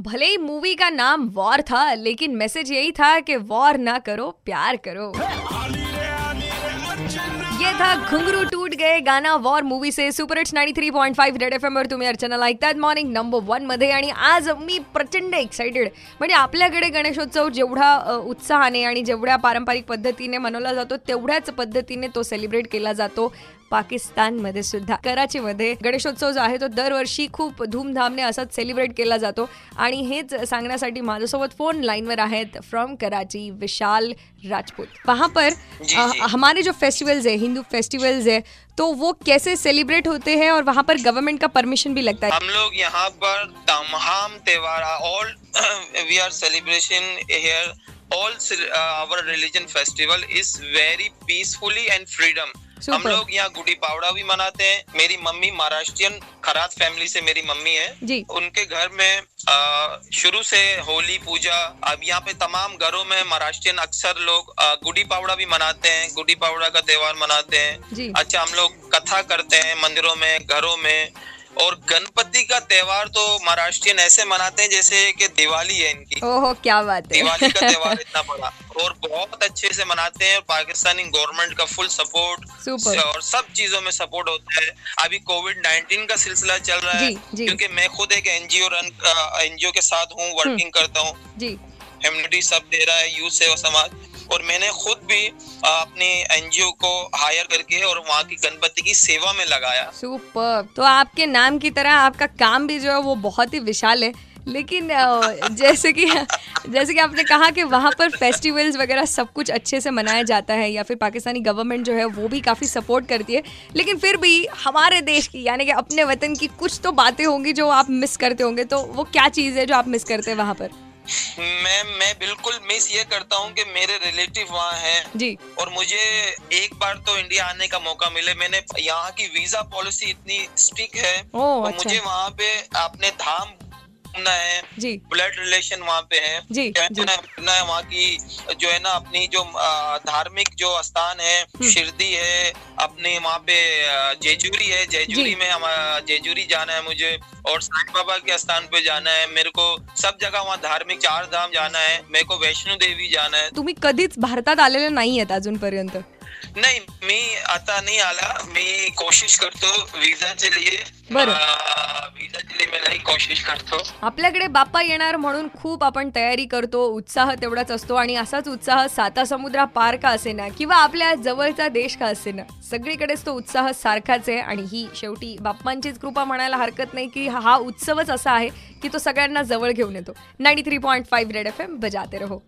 भले ही मूवी का नाम वॉर था, लेकिन मैसेज यही था कि वॉर ना करो, प्यार करो। ये था घुंगरू टूट गए गाना वॉर मूवी से super hits 93.5 red F M वर तुम्ही अर्चना ऐकतात मॉर्निंग नंबर वनमध्ये आणि आज मी प्रचंड एक्साइटेड. म्हणजे आपल्याकडे गणेशोत्सव जेवढा उत्साहाने आणि जेवढ्या पारंपरिक पद्धतीने मनवला जातो तेवढ्याच पद्धतीने तो सेलिब्रेट केला जातो पाकिस्तानमध्ये सुद्धा. कराचीमध्ये गणेशोत्सव जो आहे तो दरवर्षी खूप धूमधामने असाच सेलिब्रेट केला जातो. आणि हेच सांगण्यासाठी माझ्यासोबत फोन लाईनवर आहेत फ्रॉम कराची विशाल राजपूत. वहाँ पर जी, जी। हमारे जो फेस्टिवल्स है हिंदू फेस्टिवल्स है तो वो कैसे सेलिब्रेट होते हैं और वहाँ पर गवर्नमेंट का परमिशन भी लगता है? हम लोग यहाँ पर तमाम त्योहार all we are celebration all our religion festival is very peacefully and freedom हम लोग यहाँ गुड़ी पावड़ा भी मनाते हैं। मेरी मम्मी महाराष्ट्रियन खरात फैमिली से मेरी मम्मी है। जी। उनके घर में शुरू से होली पूजा अब यहाँ पे तमाम घरों में महाराष्ट्रियन अक्सर लोग गुड़ी पावड़ा भी मनाते हैं गुड़ी पावड़ा का त्योहार मनाते हैं। अच्छा हम लोग कथा करते हैं मंदिरों में घरों में। और गणपति का त्योहार तो महाराष्ट्रियन ऐसे मनाते हैं जैसे कि दिवाली है इनकी। ओहो क्या बात है। दिवाली का त्योहार इतना बड़ा। और बहुत अच्छे से मनाते हैं और पाकिस्तानी गवर्नमेंट का फुल सपोर्ट और सब चीज़ों में सपोर्ट होता है। अभी कोविड 19 का सिलसिला चल रहा है जी, जी। क्योंकि मैं खुद एक एनजीओ रन एनजीओ के साथ हूँ वर्किंग करता हूँ। सब दे रहा है यूथ सेवा समाज। और मैंने खुद भी अपने एनजीओ को हायर करके और वहाँ की गणपति की सेवा में लगाया। सुपर तो आपके नाम की तरह आपका काम भी जो है वो बहुत ही विशाल है। लेकिन जैसे कि जैसे कि आपने कहा कि वहाँ पर फेस्टिवल्स वगैरह सब कुछ अच्छे से मनाया जाता है या फिर पाकिस्तानी गवर्नमेंट जो है वो भी काफ़ी सपोर्ट करती है। लेकिन फिर भी हमारे देश की, यानी कि अपने वतन की कुछ तो बातें होंगी जो आप मिस करते होंगे। तो वो क्या चीज़ है जो आप मिस करते हैं वहाँ पर? मैं मैं बिल्कुल मिस ये करता हूँ कि मेरे रिलेटिव वहाँ है। जी। और मुझे एक बार तो इंडिया आने का मौका मिले। मैंने यहाँ की वीज़ा पॉलिसी इतनी स्ट्रिक है। ओ, तो अच्छा। मुझे वहाँ पे अपने धाम घूमना है जी। ब्लड रिलेशन वहाँ पे है। जी, जो। है। ना, घूमना है वहाँ की जो है ना अपनी जो धार्मिक जो स्थान है हम्म। शिरडी है अपने वहाँ पे जेजूरी है। जेजूरी में हम जेजूरी जाना है मुझे और साईं बाबा के स्थान पे जाना है। मेरे को सब जगह वहाँ धार्मिक चार धाम जाना है। मेरे को वैष्णो देवी जाना है। तुम्ही कधीच भारतात आलेले नाही आहेत अजूनपर्यंत. नाही मी आता नाही आला. मी कोशिश करतो विजाचे लिए. बरं. अं, कोशिश करतो. आपल्याकडे बाप्पा येणार म्हणून खूप आपण तयारी करतो उत्साह तेवढाच असतो आणि असाच उत्साह साता समुद्रा पार का असेना किंवा आपल्या जवळचा देश का असेना. सगळीकडेच तो उत्साह सारखाच आहे आणि ही शेवटी बाप्पांचीच कृपा म्हणायला हरकत नाही की हा उत्सवच असा आहे की तो सगळ्यांना जवळ घेऊन येतो. Ninety three point five red F M बजाते रहो.